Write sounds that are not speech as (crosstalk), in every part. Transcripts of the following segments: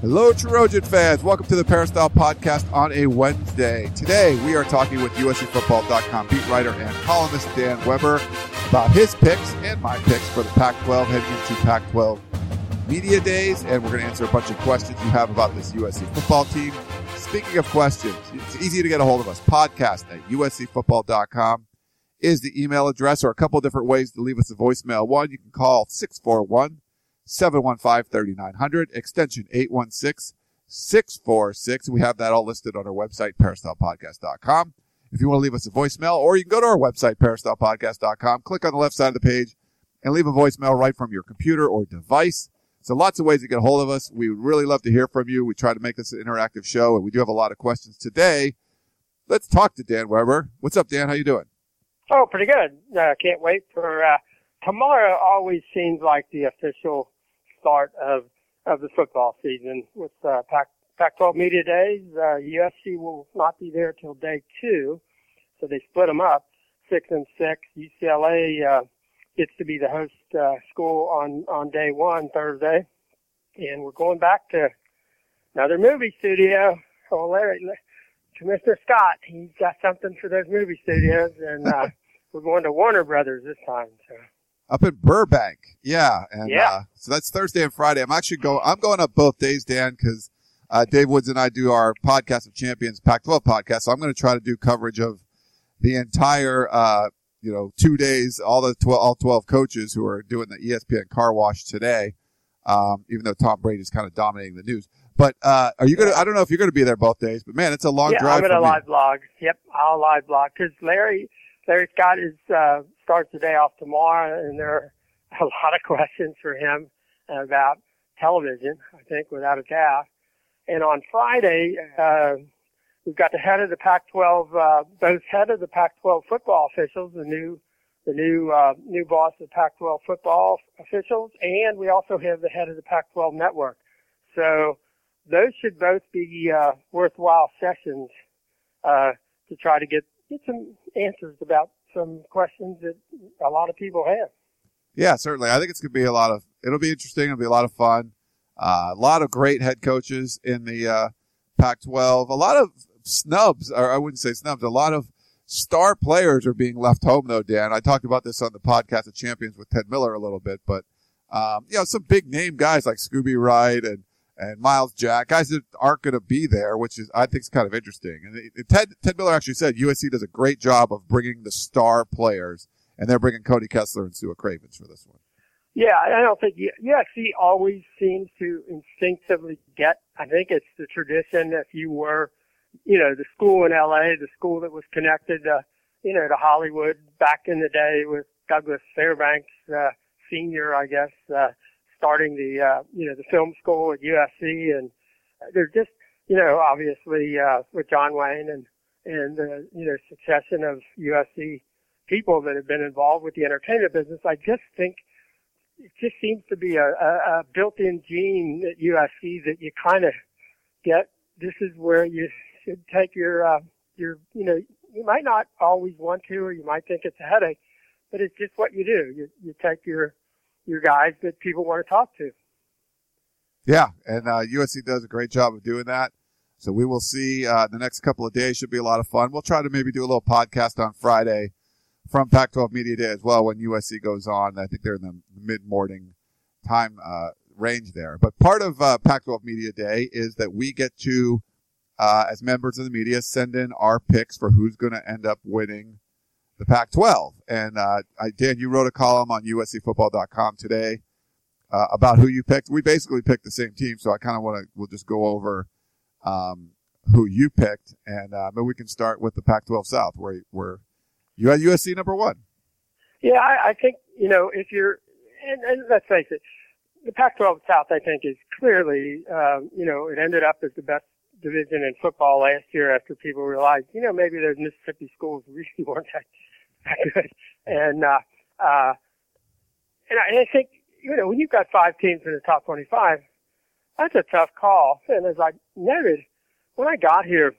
Hello, Trojan fans. Welcome to the Peristyle Podcast on a Wednesday. Today, we are talking with USCFootball.com beat writer and columnist Dan Weber about his picks and my picks for the Pac 12 heading into Pac 12 media days. And we're going to answer a bunch of questions you have about this USC football team. Speaking of questions, it's easy to get a hold of us. Podcast at USCFootball.com is the email address, or a couple different ways to leave us a voicemail. One, you can call 641- 715-3900, extension 816-646. We have that all listed on our website, peristylepodcast.com. If you want to leave us a voicemail, or you can go to our website, peristylepodcast.com, click on the left side of the page, and leave a voicemail right from your computer or device. So lots of ways to get a hold of us. We would really love to hear from you. We try to make this an interactive show, and we do have a lot of questions today. Let's talk to Dan Weber. What's up, Dan? How you doing? Oh, pretty good. Uh, can't wait for uh, tomorrow. Always seems like the official start of of the football season with uh, Pac Pac-12 media days. Uh, USC will not be there till day two, so they split them up, six and six. UCLA uh, gets to be the host uh, school on on day one, Thursday, and we're going back to another movie studio. Oh, Larry, Commissioner Scott, he's got something for those movie studios, and uh, (laughs) we're going to Warner Brothers this time. So up in Burbank. Yeah. And, yeah. Uh, so that's Thursday and Friday. I'm actually going, I'm going up both days, Dan, cause, uh, Dave Woods and I do our podcast of champions Pac-12 podcast. So I'm going to try to do coverage of the entire, uh, you know, two days, all the 12, all 12 coaches who are doing the ESPN car wash today. Um, even though Tom Brady is kind of dominating the news. But, uh, are you going to, I don't know if you're going to be there both days, but man, it's a long yeah, drive. I'm going to live blog. Yep. I'll live blog because Larry, Larry Scott is, uh, starts the day off tomorrow and there are (laughs) a lot of questions for him about television, I think, without a doubt. And on Friday, uh, we've got the head of the Pac-12, uh, both head of the Pac-12 football officials, the new, the new, uh, new boss of Pac-12 football officials, and we also have the head of the Pac-12 network. So those should both be, uh, worthwhile sessions, uh, to try to get, get some answers about some questions that a lot of people have. Yeah, certainly. I think it's going to be a lot of, it'll be interesting. It'll be a lot of fun. Uh, a lot of great head coaches in the, uh, Pac-12. A lot of snubs, or I wouldn't say snubs, a lot of star players are being left home though, Dan. I talked about this on the podcast of champions with Ted Miller a little bit, but, um, you know, some big name guys like Scooby Wright and, and Myles Jack, guys that aren't going to be there, which is, I think is kind of interesting. And it, Ted, Ted Miller actually said USC does a great job of bringing the star players and they're bringing Cody Kessler and Su'a Cravens for this one. Yeah, I don't think USC always seems to instinctively get. I think it's the tradition. If you were, you know, the school in LA, the school that was connected, to, you know, to Hollywood back in the day with Douglas Fairbanks uh, Senior, I guess, uh, starting the, uh, you know, the film school at USC, and there's just, you know, obviously uh, with John Wayne and and the, you know, succession of USC people that have been involved with the entertainment business. I just think it just seems to be a, a, a built-in gene at USC that you kind of get. This is where you should take your uh, your you know you might not always want to, or you might think it's a headache, but it's just what you do. You you take your your guys that people want to talk to. Yeah, and uh, USC does a great job of doing that. So we will see uh, the next couple of days. Should be a lot of fun. We'll try to maybe do a little podcast on Friday from Pac-12 Media Day as well when USC goes on. I think they're in the mid-morning time uh, range there. But part of uh, Pac-12 Media Day is that we get to, uh, as members of the media, send in our picks for who's going to end up winning the Pac-12. And uh, I, Dan, you wrote a column on USCFootball.com today uh, about who you picked. We basically picked the same team, so I kind of want to. We'll just go over. Um, who you picked, and uh, maybe we can start with the Pac-12 South, where where you had USC number one. Yeah, I, I think you know if you're, and, and let's face it, the Pac-12 South I think is clearly, um, you know, it ended up as the best division in football last year after people realized, you know, maybe those Mississippi schools really (laughs) weren't that, that good. And, uh, uh, and I, and I think, you know, when you've got five teams in the top 25, that's a tough call. And as I noted, when I got here,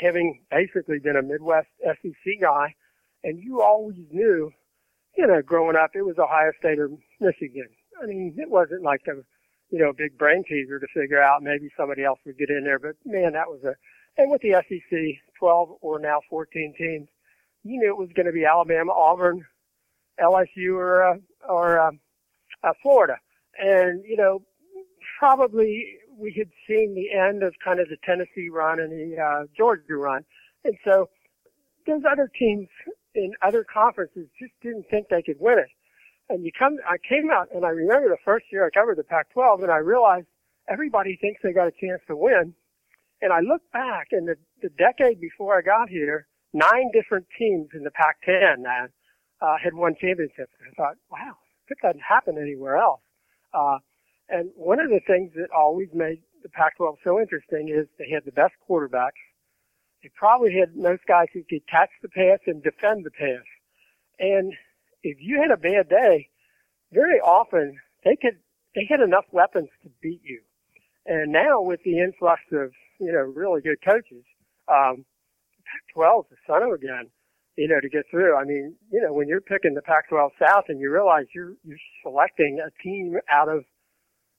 having basically been a Midwest SEC guy, and you always knew, you know, growing up, it was Ohio State or Michigan. I mean, it wasn't like a, you know, big brain teaser to figure out maybe somebody else would get in there, but man, that was a, and with the SEC, 12 or now 14 teams, you knew it was going to be Alabama, Auburn, LSU, or, uh, or, uh, uh, Florida. And, you know, probably we had seen the end of kind of the Tennessee run and the uh, Georgia run. And so those other teams in other conferences just didn't think they could win it. And you come, I came out and I remember the first year I covered the Pac-12 and I realized everybody thinks they got a chance to win. And I look back and the, the decade before I got here, nine different teams in the Pac-10 uh, uh, had won championships. I thought, wow, that doesn't happen anywhere else. Uh, and one of the things that always made the Pac-12 so interesting is they had the best quarterbacks. They probably had most guys who could catch the pass and defend the pass. And if you had a bad day, very often they could they had enough weapons to beat you. And now with the influx of you know really good coaches, um, Pac-12 is the son of a gun, you know, to get through. I mean, you know, when you're picking the Pac-12 South and you realize you're you're selecting a team out of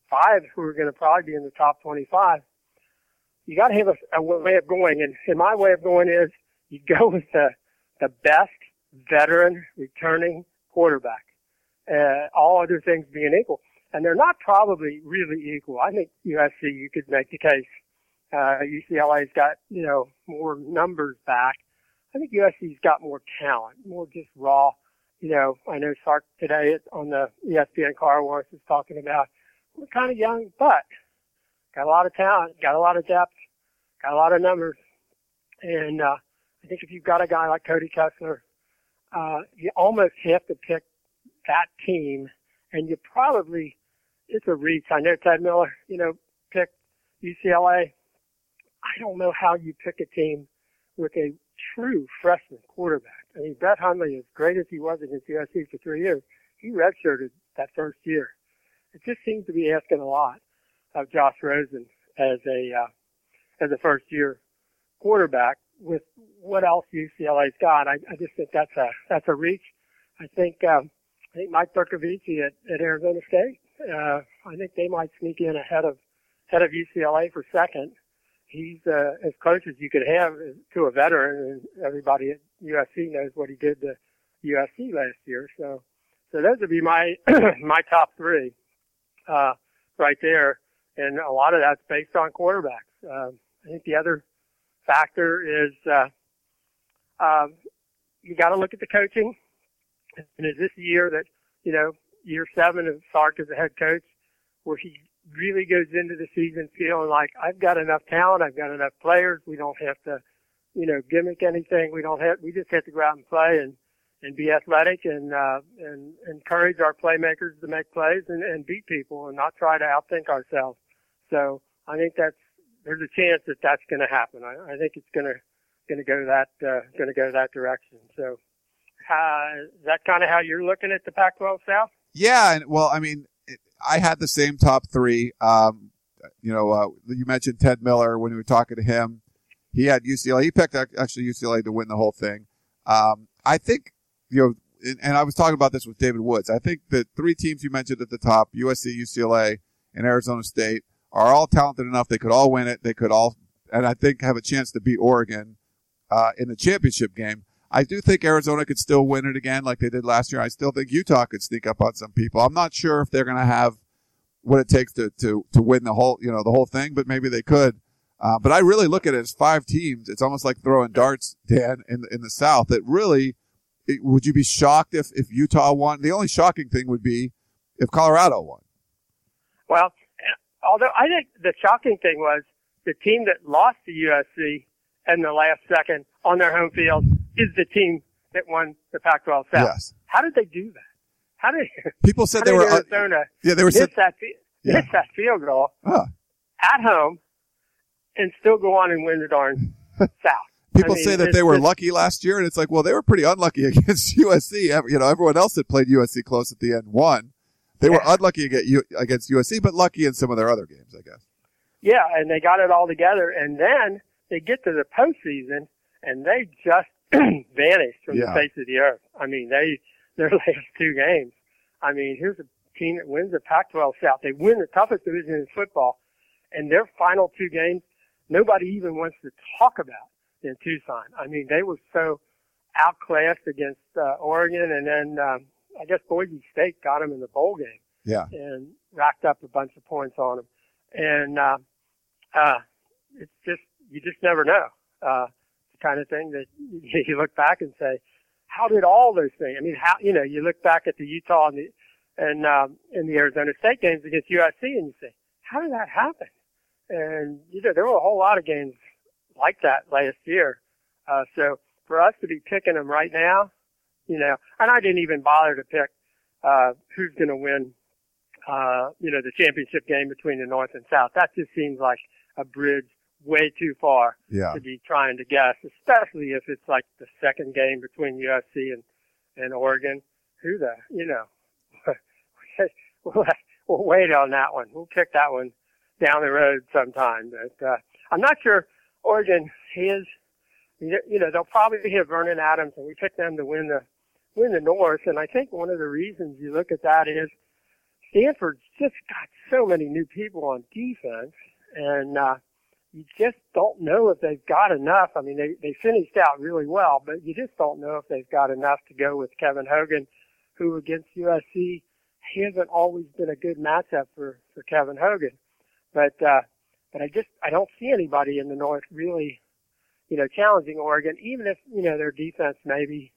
five who are going to probably be in the top 25, you got to have a, a way of going. And, and my way of going is you go with the, the best veteran returning quarterback. Uh, all other things being equal. And they're not probably really equal. I think USC, you could make the case. Uh, UCLA's got, you know, more numbers back. I think USC's got more talent, more just raw. You know, I know Sark today on the ESPN Car Wash is talking about we're kind of young, but got a lot of talent, got a lot of depth, got a lot of numbers. And, uh, I think if you've got a guy like Cody Kessler, uh, you almost have to pick that team and you probably, it's a reach. I know Ted Miller, you know, picked UCLA. I don't know how you pick a team with a true freshman quarterback. I mean, Brett Hundley, as great as he was against USC for three years, he redshirted that first year. It just seems to be asking a lot of Josh Rosen as a uh, as a first year quarterback with what else UCLA's got. I, I just think that's a that's a reach. I think um, I think Mike Bercovici at, at Arizona State. Uh, I think they might sneak in ahead of ahead of UCLA for second. He's uh, as close as you could have to a veteran, and everybody at USC knows what he did to USC last year. So, so those would be my (clears throat) my top three uh, right there. And a lot of that's based on quarterbacks. Uh, I think the other factor is, uh, um, you got to look at the coaching. And is this year that, you know, year seven of Sark as a head coach, where he really goes into the season feeling like I've got enough talent, I've got enough players, we don't have to, you know, gimmick anything. We don't have, we just have to go out and play and and be athletic and uh, and encourage our playmakers to make plays and, and beat people and not try to outthink ourselves. So I think that's there's a chance that that's going to happen. I, I think it's going to going to go that uh, going to go that direction. So uh, is that kind of how you're looking at the Pac-12 South? Yeah, and well, I mean, it, I had the same top three. Um, you know, uh, you mentioned Ted Miller when we were talking to him. He had UCLA. He picked actually UCLA to win the whole thing. Um, I think you know, and I was talking about this with David Woods. I think the three teams you mentioned at the top, USC, UCLA, and Arizona State, are all talented enough. They could all win it. They could all, and I think have a chance to beat Oregon uh, in the championship game. I do think Arizona could still win it again, like they did last year. I still think Utah could sneak up on some people. I'm not sure if they're going to have what it takes to to to win the whole, you know, the whole thing, but maybe they could. Uh, but I really look at it as five teams. It's almost like throwing darts, Dan, in in the South. That really would you be shocked if, if Utah won? The only shocking thing would be if Colorado won. Well, although I think the shocking thing was the team that lost to USC in the last second on their home field is the team that won the Pac-12 South. Yes. How did they do that? How did (laughs) people said they were uh, Arizona? yeah, they were miss that yeah. miss that field goal huh. at home and still go on and win the darn (laughs) South. People I mean, say that they were lucky last year, and it's like, well, they were pretty unlucky (laughs) against USC. You know, everyone else that played USC close at the end won. They were unlucky against against USC, but lucky in some of their other games, I guess. Yeah, and they got it all together, and then they get to the postseason, and they just (clears throat) vanished from Yeah. the face of the earth. I mean, they their (laughs) last two games. I mean, here's a team that wins the Pac-12 South. They win the toughest division in football, and their final two games, nobody even wants to talk about in Tucson. I mean, they were so outclassed against uh, Oregon, and then um, I guess Boise State got them in the bowl game Yeah, and racked up a bunch of points on them. And uh, uh, it's just you just never know. Uh, the kind of thing that (laughs) you look back and say, how did all those things? I mean, how you know you look back at the Utah and the and um, and the Arizona State games against USC, and you say, how did that happen? And you know there were a whole lot of games like that last year. Uh, so for us to be picking them right now, you know, and I didn't even bother to pick uh, who's going to win uh, you know, the championship game between the North and South. That just seems like a bridge way too far yeah, to be trying to guess, especially if it's like the second game between USC and, and Oregon. Who the, you know, (laughs) we'll, we'll wait on that one. We'll kick that one down the road sometime. But, uh, I'm not sure Oregon is, you know, they'll probably hit Vernon Adams and we pick them to win the, win the North. And I think one of the reasons you look at that is Stanford's just got so many new people on defense, and uh, you just don't know if they've got enough. I mean, they they finished out really well, but you just don't know if they've got enough to go with Kevin Hogan, who against USC hasn't always been a good matchup for for Kevin Hogan. But uh, but I just I don't see anybody in the North really, you know, challenging Oregon, even if you know their defense maybe.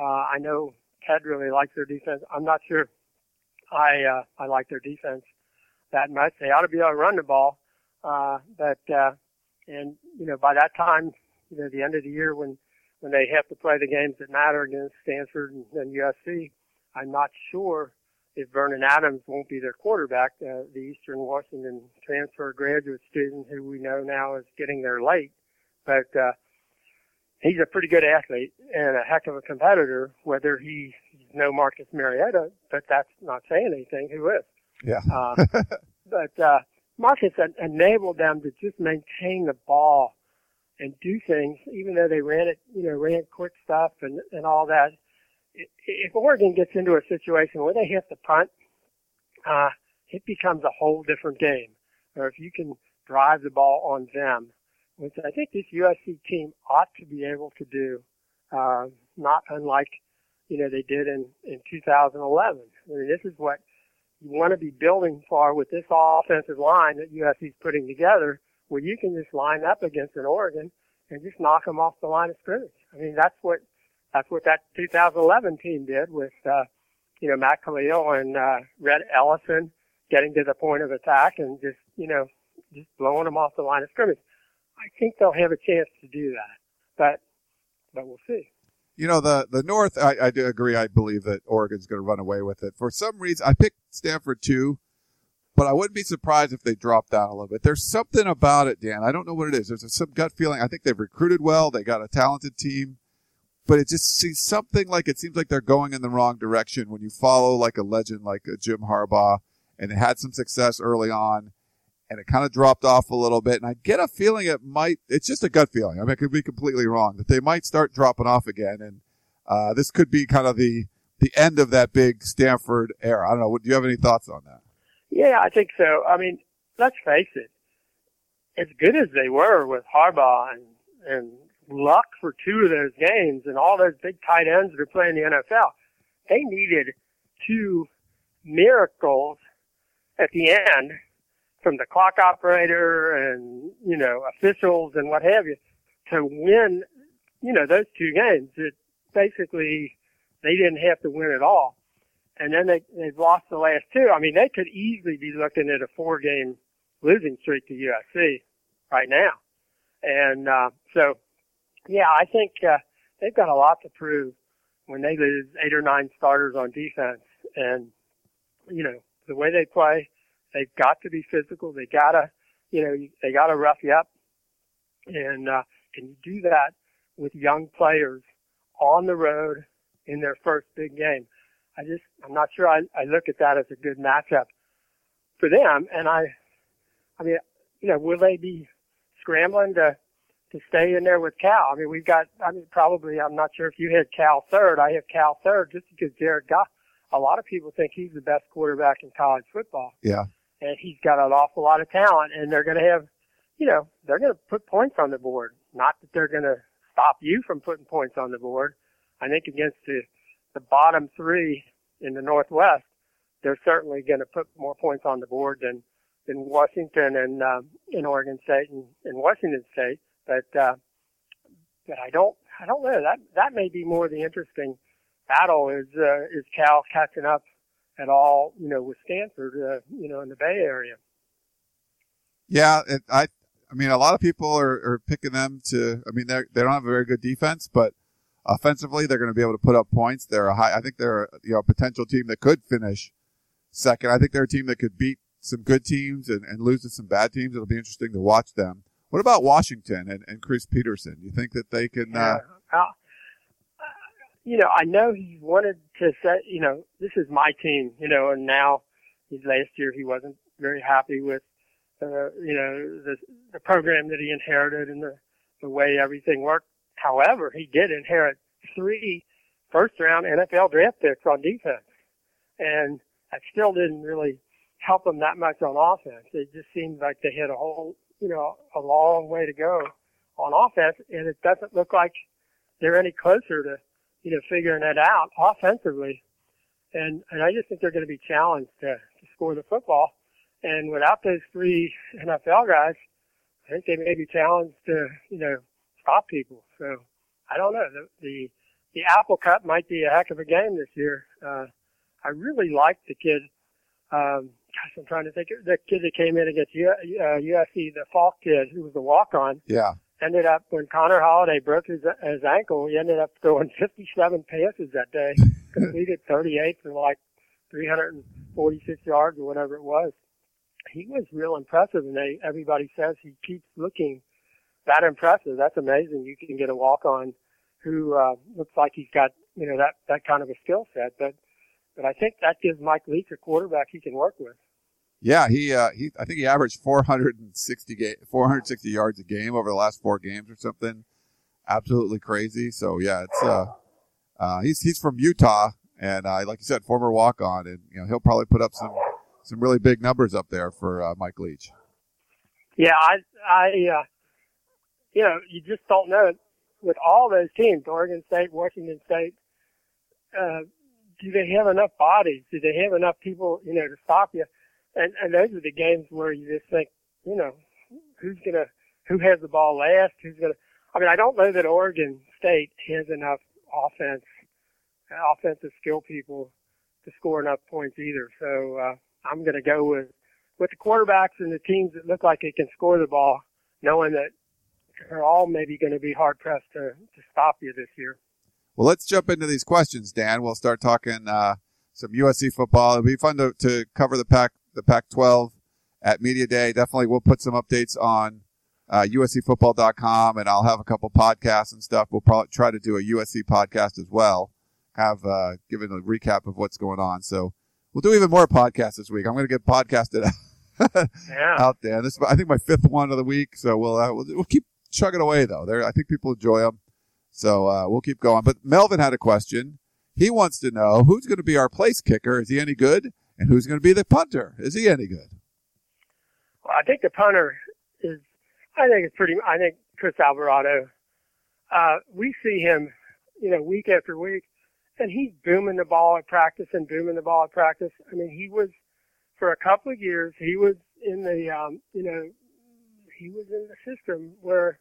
Uh, I know Ted really likes their defense. I'm not sure I uh, I like their defense that much. They ought to be able to run the ball, uh, but uh, and you know by that time, you know the end of the year when when they have to play the games that matter against Stanford and, and USC, I'm not sure if Vernon Adams won't be their quarterback. Uh, the Eastern Washington transfer graduate student who we know now is getting there late, but uh, he's a pretty good athlete and a heck of a competitor. Whether he's no Marcus Mariota, but that's not saying anything. Who is? yeah, Uh, (laughs) but uh, Marcus en- enabled them to just maintain the ball and do things, even though they ran it, you know, ran quick stuff and and all that. If Oregon gets into a situation where they have to punt, uh, it becomes a whole different game. Or if you can drive the ball on them, which I think this USC team ought to be able to do, uh, not unlike you know they did in in 2011. I mean, this is what you want to be building for with this offensive line that USC's putting together, where you can just line up against an Oregon and just knock them off the line of scrimmage. I mean, that's what that's what that 2011 team did with uh, you know Matt Kalil and uh, Rhett Ellison getting to the point of attack and just you know just blowing them off the line of scrimmage. I think they'll have a chance to do that, but but we'll see. You know the the North. I, I do agree. I believe that Oregon's going to run away with it. For some reason, I picked Stanford too, but I wouldn't be surprised if they dropped down a little bit. There's something about it, Dan. I don't know what it is. There's some gut feeling. I think they've recruited well. They got a talented team, but it just seems something like it seems like they're going in the wrong direction when you follow like a legend like a Jim Harbaugh, and they had some success early on. And it kind of dropped off a little bit, and I get a feeling it might. It's just a gut feeling. I mean, I could be completely wrong that they might start dropping off again, and uh, this could be kind of the the end of that big Stanford era. I don't know. Do you have any thoughts on that? Yeah, I think so. I mean, let's face it. As good as they were with Harbaugh and and luck for two of those games and all those big tight ends that are playing the NFL, they needed two miracles at the end from the clock operator and you know officials and what have you to win. You know those two games. It basically they didn't have to win at all and then they they've lost the last two. I mean, they could easily be looking at a four game losing streak to USC right now. And uh, so, yeah, I think uh, they've got a lot to prove when they lose eight or nine starters on defense. And you know, the way they play, they've got to be physical. They gotta, you know, they gotta rough you up. And uh, can you do that with young players on the road in their first big game? I just, I'm not sure I, I look at that as a good matchup for them. And I, I mean, you know, will they be scrambling to, to stay in there with Cal? I mean, we've got, I mean, probably, I'm not sure if you had Cal third. I have Cal third just because Jared Goff, a lot of people think he's the best quarterback in college football. Yeah. And he's got an awful lot of talent and they're going to have, you know, they're going to put points on the board. Not that they're going to stop you from putting points on the board. I think against the, the bottom three in the Northwest, they're certainly going to put more points on the board than than Washington and um, in Oregon State and in Washington State. But uh, but I don't I don't know that that may be more the interesting battle is uh, is Cal catching up at all you know with Stanford uh, you know in the Bay Area. Yeah, it, I I mean a lot of people are, are picking them to. I mean they they don't have a very good defense, but offensively they're going to be able to put up points. They're a high. I think they're you know a potential team that could finish second. I think they're a team that could beat some good teams and, and lose to some bad teams. It'll be interesting to watch them. What about Washington and, and Chris Petersen? Do you think that they can? Uh, uh, you know, I know he wanted to say, you know, this is my team, you know, and now last year he wasn't very happy with, uh, you know, the, the program that he inherited and the, the way everything worked. However, he did inherit three first round NFL draft picks on defense. And that still didn't really help them that much on offense. It just seemed like they had a whole, you know, a long way to go on offense, and it doesn't look like they're any closer to, you know, figuring that out offensively. And and I just think they're going to be challenged to, to score the football. And without those three NFL guys, I think they may be challenged to, you know, stop people. So I don't know. The the, the Apple Cup might be a heck of a game this year. Uh, I really liked the kid. Um, gosh, I'm trying to think. The kid that came in against U, uh, USC, the Falk kid, who was a walk-on. Yeah. Ended up when Connor Halliday broke his, his ankle. He ended up throwing 57 passes that day. (laughs) completed 38 for like 346 yards or whatever it was. He was real impressive, and they everybody says he keeps looking that impressive. That's amazing. You can get a walk-on who uh, looks like he's got you know that that kind of a skill set, but but I think that gives Mike Leach a quarterback he can work with. Yeah, he uh, he I think he averaged 460 ga- 460 yards a game over the last four games or something. Absolutely crazy. So yeah, it's uh, uh he's he's from Utah and uh, like you said, former walk on, and you know he'll probably put up some some really big numbers up there for uh, Mike Leach. Yeah, I I uh, you know you just don't know with all those teams, Oregon State, Washington State. Uh, do they have enough bodies? Do they have enough people, you know, to stop you? And and those are the games where you just think, you know, who's gonna who has the ball last? Who's gonna? I mean, I don't know that Oregon State has enough offense, offensive skill people to score enough points either. So uh, I'm gonna go with with the quarterbacks and the teams that look like they can score the ball, knowing that they're all maybe going to be hard pressed to to stop you this year. Well, let's jump into these questions, Dan. We'll start talking uh, some USC football. It'll be fun to, to cover the Pac the Pac-12 at Media Day. Definitely, we'll put some updates on uh, USCFootball.com, and I'll have a couple podcasts and stuff. We'll probably try to do a USC podcast as well. Have uh, given a recap of what's going on. So we'll do even more podcasts this week. I'm going to get podcasted (laughs) yeah. out there. This is, I think, my fifth one of the week. So we'll uh, we'll, we'll keep chugging away though. There, I think people enjoy them. So uh, we'll keep going. But Melvin had a question. He wants to know who's going to be our place kicker. Is he any good? And who's going to be the punter? Is he any good? Well, I think the punter is. I think it's pretty. I think Kris Albarado. Uh, we see him, you know, week after week, and he's booming the ball at practice and booming the ball at practice. I mean, he was for a couple of years. He was in the, um, you know, he was in the system where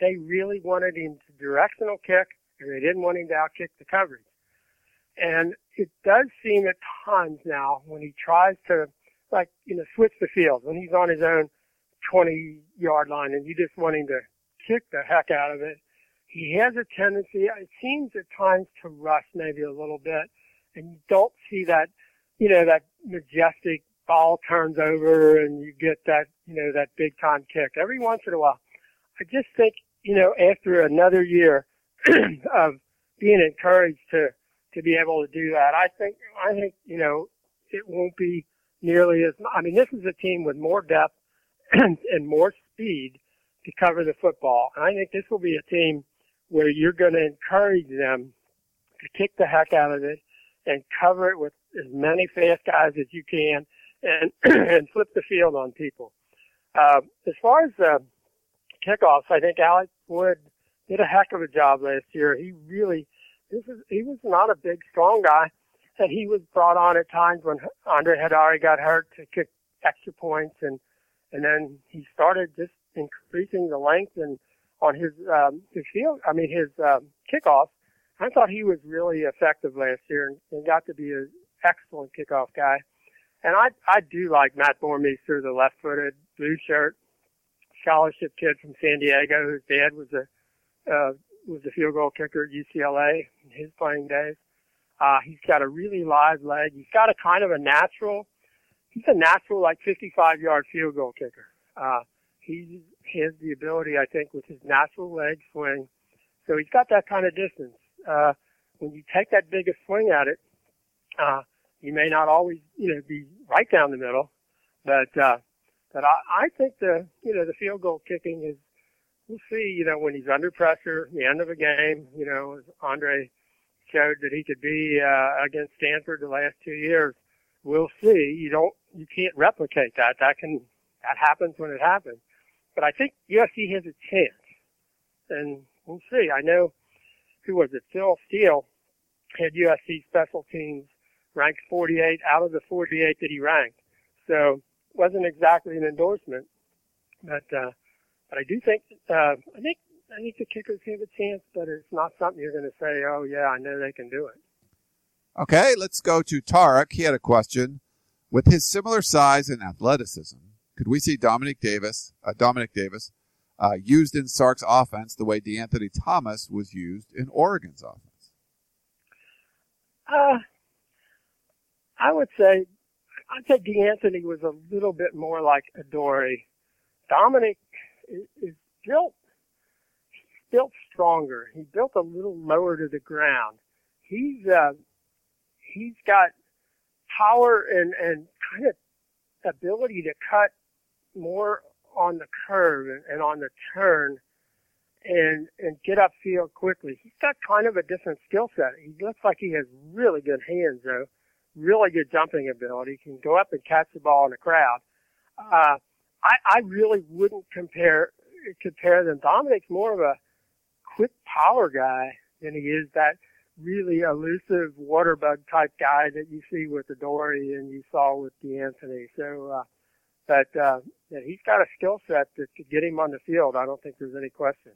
they really wanted him to directional kick and they didn't want him to outkick the coverage. And it does seem at times now when he tries to like, you know, switch the field, when he's on his own 20 yard line and you just want him to kick the heck out of it, he has a tendency, it seems at times to rush maybe a little bit and you don't see that, you know, that majestic ball turns over and you get that, you know, that big time kick every once in a while. I just think, you know, after another year (clears throat) of being encouraged to, to be able to do that, I think, I think, you know, it won't be nearly as, I mean, this is a team with more depth (clears throat) and, and more speed to cover the football. And I think this will be a team where you're going to encourage them to kick the heck out of it and cover it with as many fast guys as you can and, (clears throat) and flip the field on people. Uh, as far as, the kickoffs, I think Alex Wood did a heck of a job last year. He really, this is, he was not a big, strong guy, and he was brought on at times when Andre Heidari got hurt to kick extra points, and and then he started just increasing the length and on his um, his field. I mean his um, kickoff. I thought he was really effective last year and, and got to be an excellent kickoff guy. And I I do like Matt Boermeester, the left-footed blue shirt scholarship kid from San Diego whose dad was a uh, was a field goal kicker at UCLA in his playing days. Uh, he's got a really live leg. He's got a kind of a natural. He's a natural like 55 yard field goal kicker. Uh, he has the ability, I think, with his natural leg swing. So he's got that kind of distance. Uh, when you take that big a swing at it, uh, you may not always, you know, be right down the middle, but, uh, but I, I think the, you know, the field goal kicking is, we'll see, you know, when he's under pressure, the end of a game, you know, as Andre showed that he could be, uh, against Stanford the last two years. We'll see. You don't, you can't replicate that. That can, that happens when it happens. But I think USC has a chance. And we'll see. I know, who was it? Phil Steele had USC special teams ranked 48 out of the 48 that he ranked. So wasn't exactly an endorsement, but uh, but I do think uh, I think I think the kickers have a chance, but it's not something you're going to say, oh yeah, I know they can do it. Okay, let's go to Tarek. He had a question. With his similar size and athleticism, could we see Dominic Davis, uh, Dominic Davis, uh, used in Sark's offense the way DeAnthony Thomas was used in Oregon's offense? Uh, I would say I'd say DeAnthony was a little bit more like Adoree. Dominic is, built built stronger. He built a little lower to the ground. He's uh, he's got power and and kind of ability to cut more on the curve and, and on the turn and and get upfield quickly. He's got kind of a different skill set. He looks like he has really good hands though really good jumping ability, can go up and catch the ball in the crowd. Uh, I, I really wouldn't compare compare them. Dominic's more of a quick power guy than he is that really elusive water bug type guy that you see with Adoree and you saw with DeAnthony. So, uh, but uh, that he's got a skill set that could get him on the field. I don't think there's any question.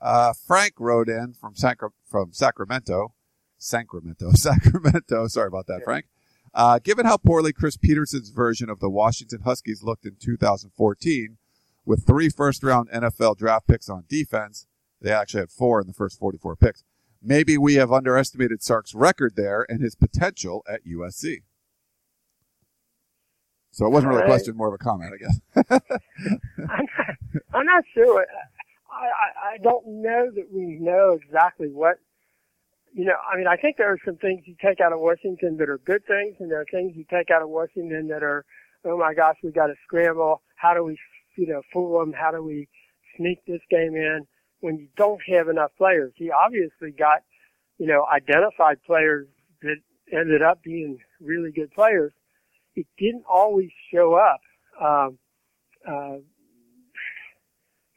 Uh, Frank wrote in from Sacra- from Sacramento. Sacramento, (laughs) Sacramento. Sorry about that, Frank. Uh, given how poorly Chris Petersen's version of the Washington Huskies looked in 2014, with three first round NFL draft picks on defense, they actually had four in the first 44 picks. Maybe we have underestimated Sark's record there and his potential at USC. So it wasn't really a question, more of a comment, I guess. (laughs) I'm, not, I'm not sure. I, I, I don't know that we know exactly what you know, I mean, I think there are some things you take out of Washington that are good things, and there are things you take out of Washington that are, oh my gosh, we got to scramble. How do we, you know, fool them? How do we sneak this game in when you don't have enough players? He obviously got, you know, identified players that ended up being really good players. It didn't always show up. Um, uh,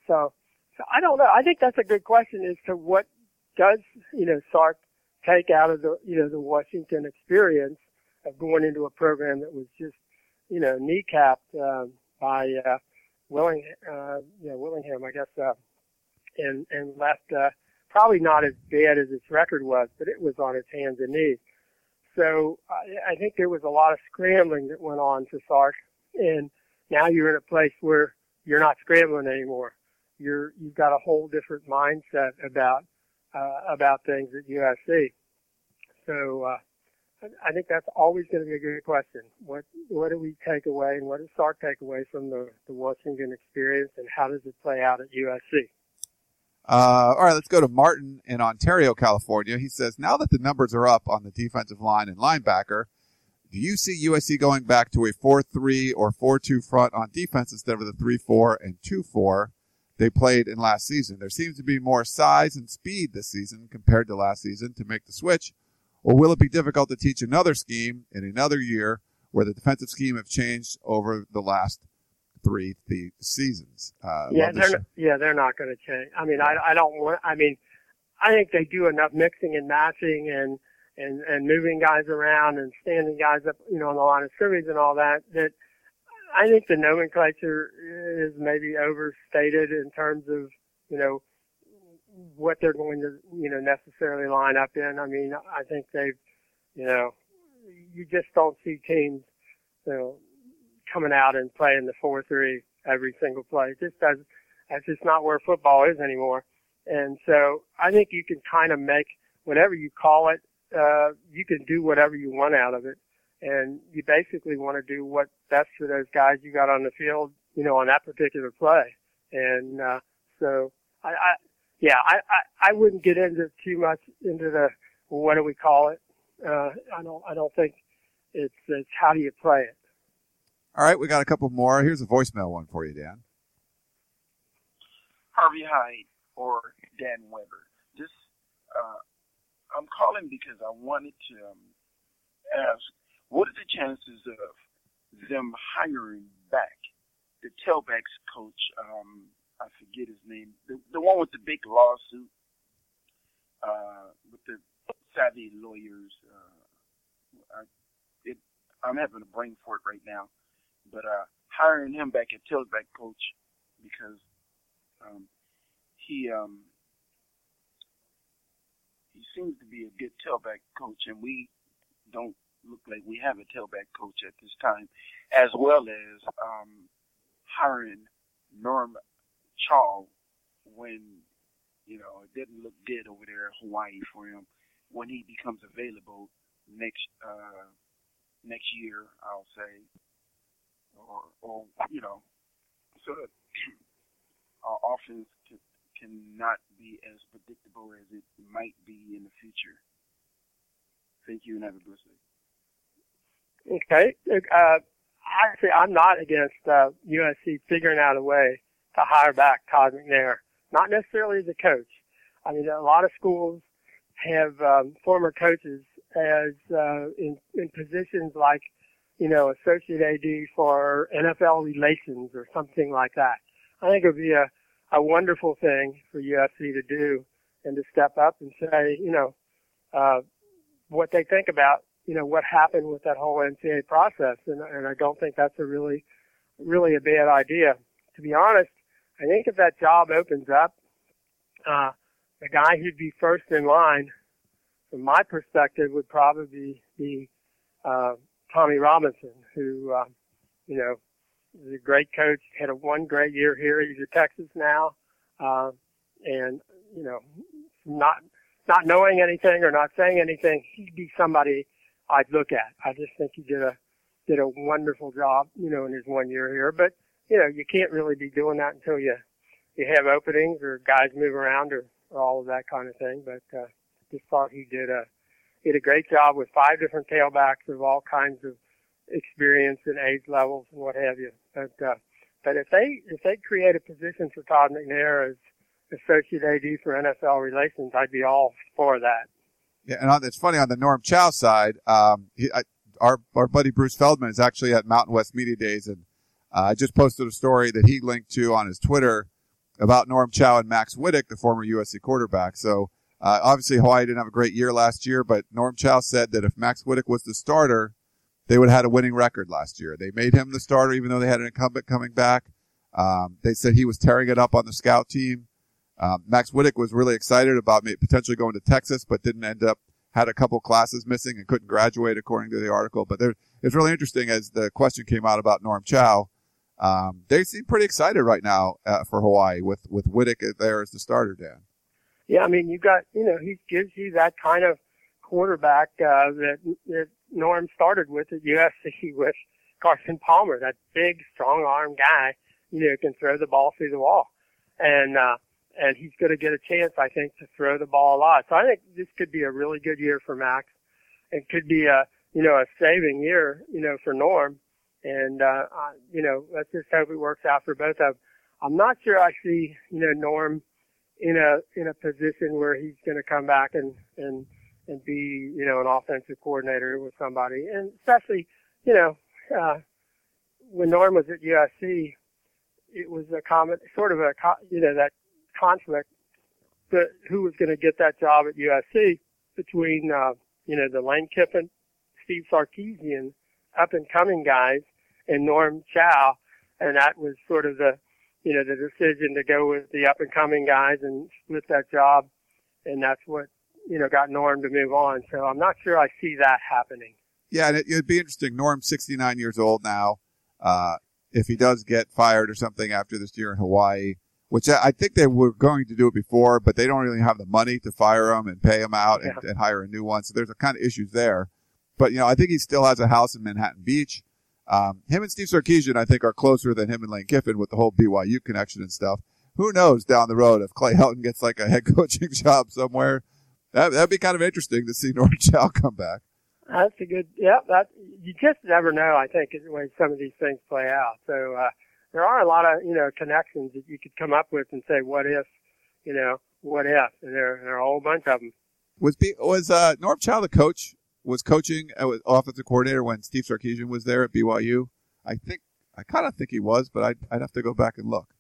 so, so I don't know. I think that's a good question as to what does, you know, Sark take out of the you know the Washington experience of going into a program that was just you know kneecapped uh, by uh, Willing uh, yeah Willingham I guess uh, and and left uh, probably not as bad as its record was, but it was on its hands and knees. So I, I think there was a lot of scrambling that went on for Sark, and now you're in a place where you're not scrambling anymore. You're you've got a whole different mindset about uh, about things at USC. So, uh, I think that's always going to be a good question. What what do we take away, and what does Sark take away from the the Washington experience, and how does it play out at USC? Uh, all right, let's go to Martin in Ontario, California. He says, now that the numbers are up on the defensive line and linebacker, do you see USC going back to a 4-3 or 4-2 front on defense instead of the 3-4 and 2-4 they played in last season? There seems to be more size and speed this season compared to last season to make the switch. Or will it be difficult to teach another scheme in another year where the defensive scheme have changed over the last three the seasons. Uh, yeah, they're not, yeah they're not going to change. I mean, I I don't want. I mean, I think they do enough mixing and matching and and and moving guys around and standing guys up, you know, on the line of scrimmage and all that. That I think the nomenclature is maybe overstated in terms of you know what they're going to you know necessarily line up in. I mean, I think they've you know you just don't see teams you know coming out and playing the four three every single play. It just does that's just not where football is anymore. And so I think you can kind of make whatever you call it, uh, you can do whatever you want out of it. And you basically want to do what's best for those guys you got on the field, you know, on that particular play. And, uh, so I, I yeah, I, I, I wouldn't get into too much into the, what do we call it? Uh, I don't, I don't think it's, it's how do you play it. All right, we got a couple more. Here's a voicemail one for you, Dan. Harvey Hyde or Dan Weber. This uh, I'm calling because I wanted to um, ask, what are the chances of them hiring back the tailbacks coach? Um, I forget his name, the, the one with the big lawsuit uh, with the savvy lawyers. Uh, I, it, I'm having a brain fart right now but uh, hiring him back at tailback coach because um, he um, he seems to be a good tailback coach, and we don't look like we have a tailback coach at this time, as well as um, hiring Norm Chow when you know it didn't look good over there in Hawaii for him when he becomes available next uh, next year. I'll say or, or you know, so that (clears throat) our offense can, cannot be as predictable as it might be in the future. Thank you and have a blessed day. Okay. Uh, actually, I'm not against uh, USC figuring out a way to hire back Todd McNair. Not necessarily the coach. I mean, a lot of schools have um, former coaches as uh, in, in positions like you know, associate AD for NFL relations or something like that. I think it would be a, a wonderful thing for USC to do and to step up and say, you know, uh, what they think about, you know, what happened with that whole NCAA process. And, and I don't think that's a really, really a bad idea. To be honest, I think if that job opens up, uh, the guy who'd be first in line, from my perspective, would probably be, uh, Tommy Robinson, who, uh, you know, is a great coach, had a one great year here. He's at Texas now. Uh, and, you know, not, not knowing anything or not saying anything, he'd be somebody I'd look at. I just think he did a, did a wonderful job, you know, in his one year here. But, you know, you can't really be doing that until you, you have openings or guys move around or, or all of that kind of thing. But, uh, just thought he did a, did a great job with five different tailbacks of all kinds of experience and age levels and what have you. But uh, but if they if they create a position for Todd McNair as associate AD for NFL relations, I'd be all for that. Yeah, and on, it's funny on the Norm Chow side. Um, he, I, our our buddy Bruce Feldman is actually at Mountain West Media Days, and uh, I just posted a story that he linked to on his Twitter about Norm Chow and Max Wittek, the former USC quarterback. So uh, obviously, Hawaii didn't have a great year last year, but Norm Chow said that if Max Wittek was the starter, they would have had a winning record last year. They made him the starter, even though they had an incumbent coming back. Um, they said he was tearing it up on the scout team. Um, Max Wittek was really excited about potentially going to Texas, but didn't end up. Had a couple classes missing and couldn't graduate, according to the article. But there, it's really interesting as the question came out about Norm Chow. Um, they seem pretty excited right now uh, for Hawaii with with Wittek there as the starter, Dan. Yeah, I mean, you got, you know, he gives you that kind of quarterback uh, that, that Norm started with at USC (laughs) with Carson Palmer, that big, strong arm guy, you know, can throw the ball through the wall. And, uh, and he's going to get a chance, I think, to throw the ball a lot. So I think this could be a really good year for Max. It could be a, you know, a saving year, you know, for Norm. And, uh, uh, you know, let's just hope it works out for both of them. I'm not sure I see, you know, Norm in a, in a position where he's going to come back and, and, and be, you know, an offensive coordinator with somebody. And especially, you know, uh, when Norm was at USC, it was a common, sort of a, you know, that conflict that who was going to get that job at USC between, uh, you know, the Lane Kiffin, Steve Sarkisian, up and coming guys and Norm Chow. And that was sort of the, you know, the decision to go with the up and coming guys and split that job. And that's what, you know, got Norm to move on. So I'm not sure I see that happening. Yeah, and it, would be interesting. Norm's 69 years old now. Uh, if he does get fired or something after this year in Hawaii, which I think they were going to do it before, but they don't really have the money to fire him and pay him out and, yeah. and hire a new one. So there's a kind of issues there. But you know, I think he still has a house in Manhattan Beach. Um, him and Steve Sarkisian, I think, are closer than him and Lane Kiffin with the whole BYU connection and stuff. Who knows down the road if Clay Helton gets like a head (laughs) coaching job somewhere? That, that'd be kind of interesting to see (laughs) Norm Chow come back. That's a good, yeah, that, you just never know, I think, the way some of these things play out. So, uh, there are a lot of, you know, connections that you could come up with and say, what if, you know, what if? And there, there are a whole bunch of them. Was, was, uh, Norm Chow the coach, was coaching, uh, offensive coordinator when Steve Sarkisian was there at BYU? I think, I kind of think he was, but I'd, I'd have to go back and look.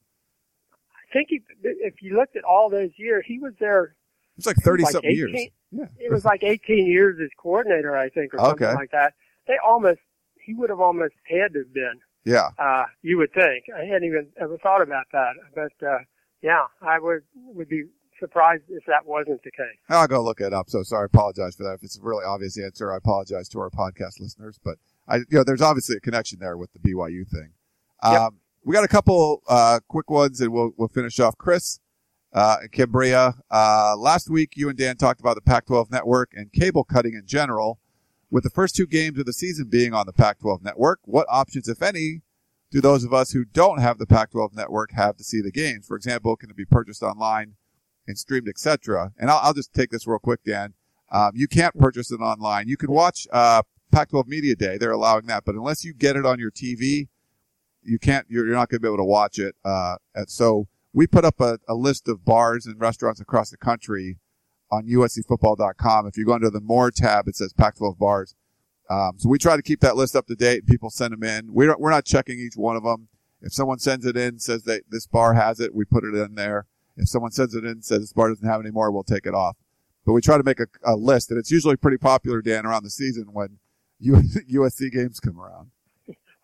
I think he, if you looked at all those years, he was there. It was like 30 was like something 18, years. Yeah. It was like 18 years as coordinator, I think, or something okay. like that. They almost, he would have almost had to have been. Yeah. Uh, you would think. I hadn't even ever thought about that. But, uh, yeah, I would, would be surprised if that wasn't the case. I'll go look it up. So sorry. I apologize for that. If it's a really obvious answer, I apologize to our podcast listeners. But I, you know, there's obviously a connection there with the BYU thing. Um, yep. we got a couple, uh, quick ones and we'll, we'll finish off. Chris, uh, Cambria, uh, last week you and Dan talked about the Pac-12 network and cable cutting in general. With the first two games of the season being on the Pac-12 network, what options, if any, do those of us who don't have the Pac-12 network have to see the games? For example, can it be purchased online and streamed, etc.? And I'll, I'll, just take this real quick, Dan. Um, you can't purchase it online. You can watch uh, Pac-12 Media Day; they're allowing that, but unless you get it on your TV, you can't. You're, you're not going to be able to watch it. Uh, so we put up a, a list of bars and restaurants across the country on USCFootball.com. If you go under the More tab, it says Pac-12 bars. Um, so we try to keep that list up to date. And people send them in. We're, we're not checking each one of them. If someone sends it in, says that this bar has it, we put it in there. If someone sends it in, says this bar doesn't have any more, we'll take it off. But we try to make a, a list, and it's usually pretty popular, Dan, around the season when (laughs) USC games come around.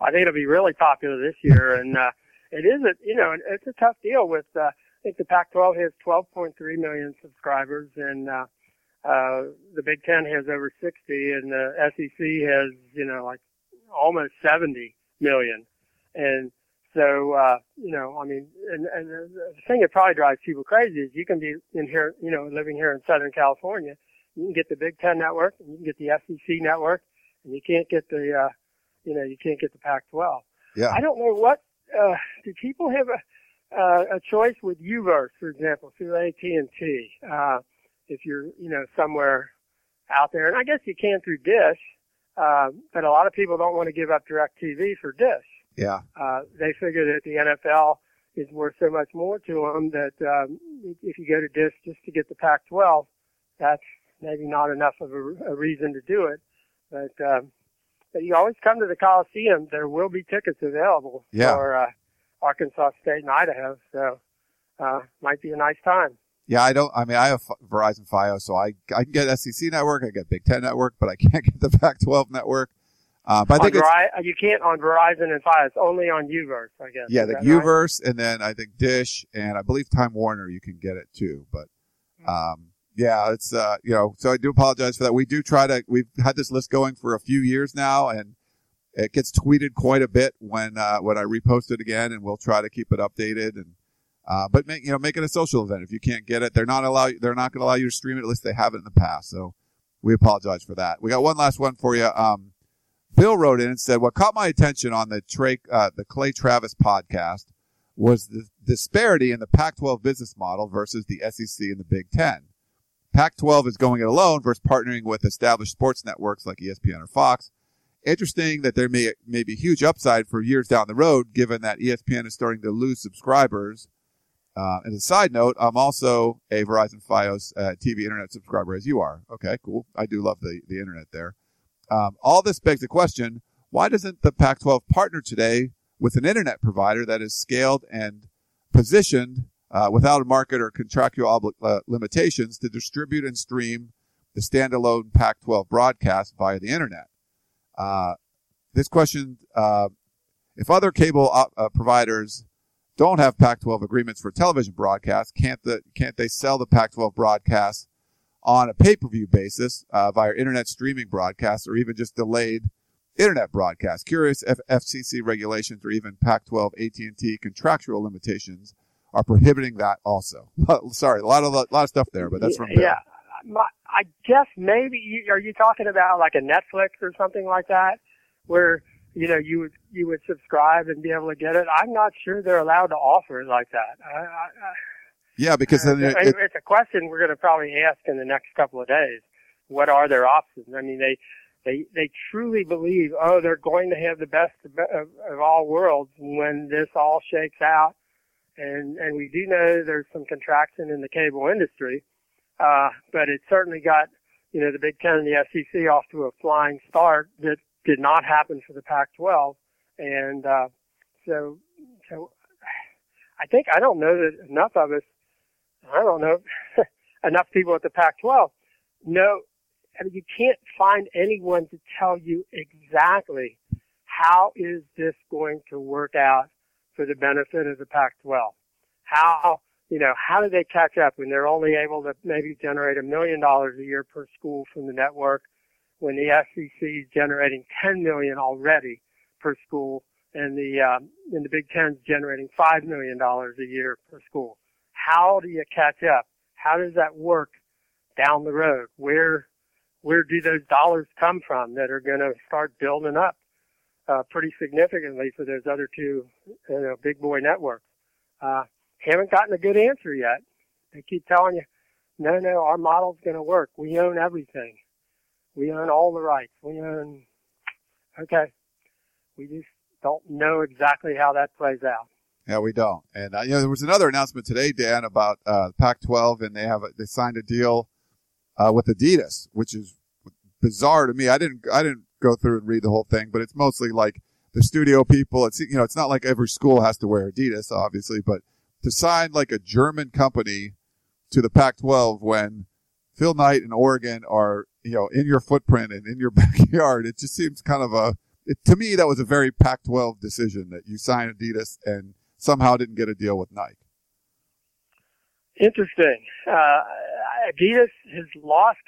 I think it'll be really popular this year, and uh, it is a you know it's a tough deal with uh, I think the Pac-12 has 12.3 million subscribers, and uh, uh, the Big Ten has over 60, and the SEC has you know like almost 70 million, and so uh, you know I mean, and, and the thing that probably drives people crazy is you can be in here, you know, living here in Southern California, you can get the Big Ten network, and you can get the SEC network, and you can't get the uh, you know you can't get the Pac-12. Yeah. I don't know what uh, do people have a uh, a choice with UVerse, for example, through AT&T. Uh, if you're, you know, somewhere out there, and I guess you can through Dish, uh, but a lot of people don't want to give up DirecTV for Dish. Yeah. Uh, they figure that the NFL is worth so much more to them that um, if you go to Dish just to get the Pac-12, that's maybe not enough of a, a reason to do it. But, um, but you always come to the Coliseum. There will be tickets available yeah. for uh, Arkansas State and Idaho. So uh, might be a nice time. Yeah, I don't. I mean, I have Verizon FiOS, so I I can get SEC network, I get Big Ten network, but I can't (laughs) get the Pac-12 network. Uh, but I think Veri- you can't on Verizon and FiOS, only on UVerse, I guess. Yeah, the UVerse, right? and then I think Dish, and I believe Time Warner, you can get it too. But hmm. um, yeah, it's uh, you know, so I do apologize for that. We do try to. We've had this list going for a few years now, and it gets tweeted quite a bit when uh, when I repost it again, and we'll try to keep it updated. And uh, but make you know make it a social event. If you can't get it, they're not allow they're not going to allow you to stream it. At least they haven't in the past. So we apologize for that. We got one last one for you. Um, Bill wrote in and said, "What caught my attention on the Trey, uh, the Clay Travis podcast was the disparity in the Pac-12 business model versus the SEC and the Big Ten. Pac-12 is going it alone versus partnering with established sports networks like ESPN or Fox. Interesting that there may, may be huge upside for years down the road, given that ESPN is starting to lose subscribers. Uh, as a side note, I'm also a Verizon Fios uh, TV internet subscriber, as you are. Okay, cool. I do love the, the internet there. Um, all this begs the question: Why doesn't the Pac-12 partner today with an internet provider that is scaled and positioned uh, without a market or contractual obli- uh, limitations to distribute and stream the standalone Pac-12 broadcast via the internet. Uh, this question, uh, if other cable op- uh, providers don't have Pac-12 agreements for television broadcasts, can't the can't they sell the Pac-12 broadcast on a pay-per-view basis uh, via internet streaming broadcasts or even just delayed internet broadcasts? Curious if FCC regulations or even Pac-12 AT&T contractual limitations are prohibiting that also. (laughs) Sorry, a lot of a lot of stuff there, but that's from Bill. yeah. My, I guess maybe you, are you talking about like a Netflix or something like that, where you know you would you would subscribe and be able to get it. I'm not sure they're allowed to offer it like that. I, I, I, Yeah, because then uh, it, it, it's a question we're going to probably ask in the next couple of days. What are their options? I mean, they they they truly believe, oh, they're going to have the best of, of, of all worlds when this all shakes out and and we do know there's some contraction in the cable industry, uh, but it certainly got you know the Big Ten and the SEC off to a flying start that did not happen for the Pac-12, and uh, so so I think I don't know that enough of us, I don't know (laughs) enough people at the Pac-12 know. I mean, you can't find anyone to tell you exactly how is this going to work out for the benefit of the Pac-12. How, you know, how do they catch up when they're only able to maybe generate a million dollars a year per school from the network when the SEC is generating 10 million already per school and the, um, and the Big Ten is generating $5 million a year per school? How do you catch up? How does that work down the road? Where, where do those dollars come from that are going to start building up? uh, pretty significantly for those other two, you know, big boy networks. Uh, haven't gotten a good answer yet. They keep telling you, no, no, our model's going to work. We own everything. We own all the rights. We own, okay. We just don't know exactly how that plays out. Yeah, we don't. And uh, you know, there was another announcement today, Dan, about uh, Pac-12, and they have a, they signed a deal uh, with Adidas, which is bizarre to me. I didn't I didn't go through and read the whole thing, but it's mostly like the studio people. It's, you know, it's not like every school has to wear Adidas, obviously, but to sign like a German company to the Pac-12 when Phil Knight and Oregon are, you know, in your footprint and in your (laughs) backyard, it just seems kind of a, it, to me, that was a very Pac-12 decision that you signed Adidas and somehow didn't get a deal with Nike. Interesting. Uh, Adidas has lost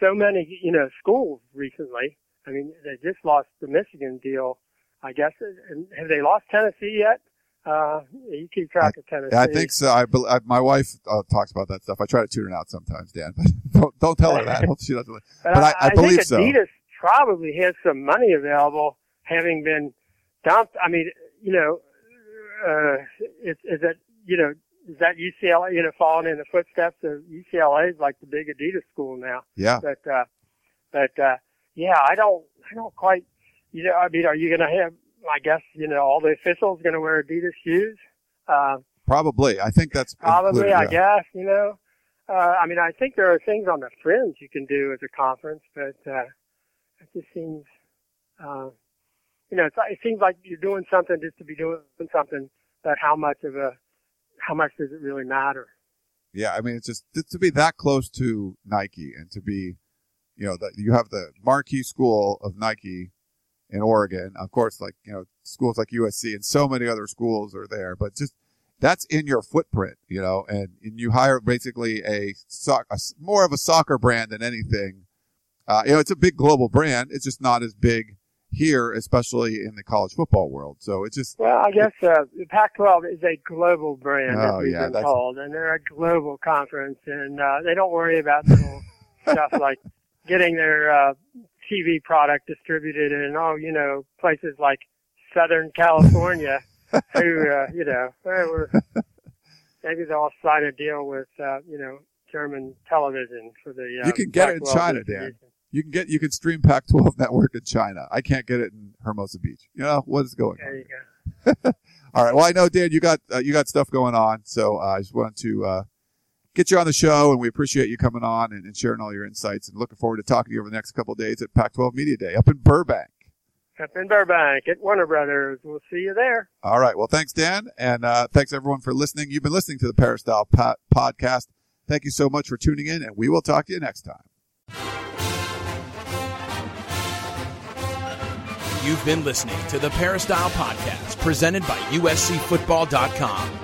so many, you know, schools recently. I mean, they just lost the Michigan deal, I guess. And have they lost Tennessee yet? Uh, you keep track I, of Tennessee. I think so. I, I my wife uh, talks about that stuff. I try to tune her out sometimes, Dan, but (laughs) don't, don't tell her that. (laughs) she doesn't. But, I, I, believe think so. Adidas probably has some money available, having been dumped. I mean, you know, uh, is, is that you know is that UCLA, you know, following in the footsteps of UCLA is like the big Adidas school now. Yeah. But, uh, but, uh, yeah, I don't, I don't quite, you know, I mean, are you going to have, I guess, you know, all the officials going to wear Adidas shoes? Uh, probably. I think that's probably, included, I yeah. guess, you know, uh, I mean, I think there are things on the fringe you can do as a conference, but, uh, it just seems, uh, you know, it's, it seems like you're doing something just to be doing something, but how much of a, how much does it really matter? Yeah, I mean, it's just to be that close to Nike and to be, you know, that you have the marquee school of Nike in Oregon. Of course, like you know, schools like USC and so many other schools are there, but just that's in your footprint, you know, and, and you hire basically a, soc- a more of a soccer brand than anything. Uh, you know, it's a big global brand. It's just not as big here, especially in the college football world. So it's just well, I guess uh, the Pac-12 is a global brand, Oh, we've yeah, been told, and they're a global conference, and uh, they don't worry about little (laughs) stuff like getting their uh, TV product distributed in oh you know places like Southern California, (laughs) who uh, you know we're, maybe they'll sign a deal with uh, you know German television for the. Uh, you can get it in China, Dan. You can get you can stream Pac-12 (laughs) network in China. I can't get it in Hermosa Beach. You know what is going on? there on? you go. (laughs) All right. Well, I know Dan, you got uh, you got stuff going on, so uh, I just wanted to uh, get you on the show, and we appreciate you coming on and, and, sharing all your insights, and looking forward to talking to you over the next couple of days at Pac-12 Media Day up in Burbank. Up in Burbank at Warner Brothers. We'll see you there. All right. Well, thanks, Dan, and uh, thanks everyone for listening. You've been listening to the Peristyle po- podcast. Thank you so much for tuning in, and we will talk to you next time. You've been listening to the Peristyle Podcast, presented by USCFootball.com.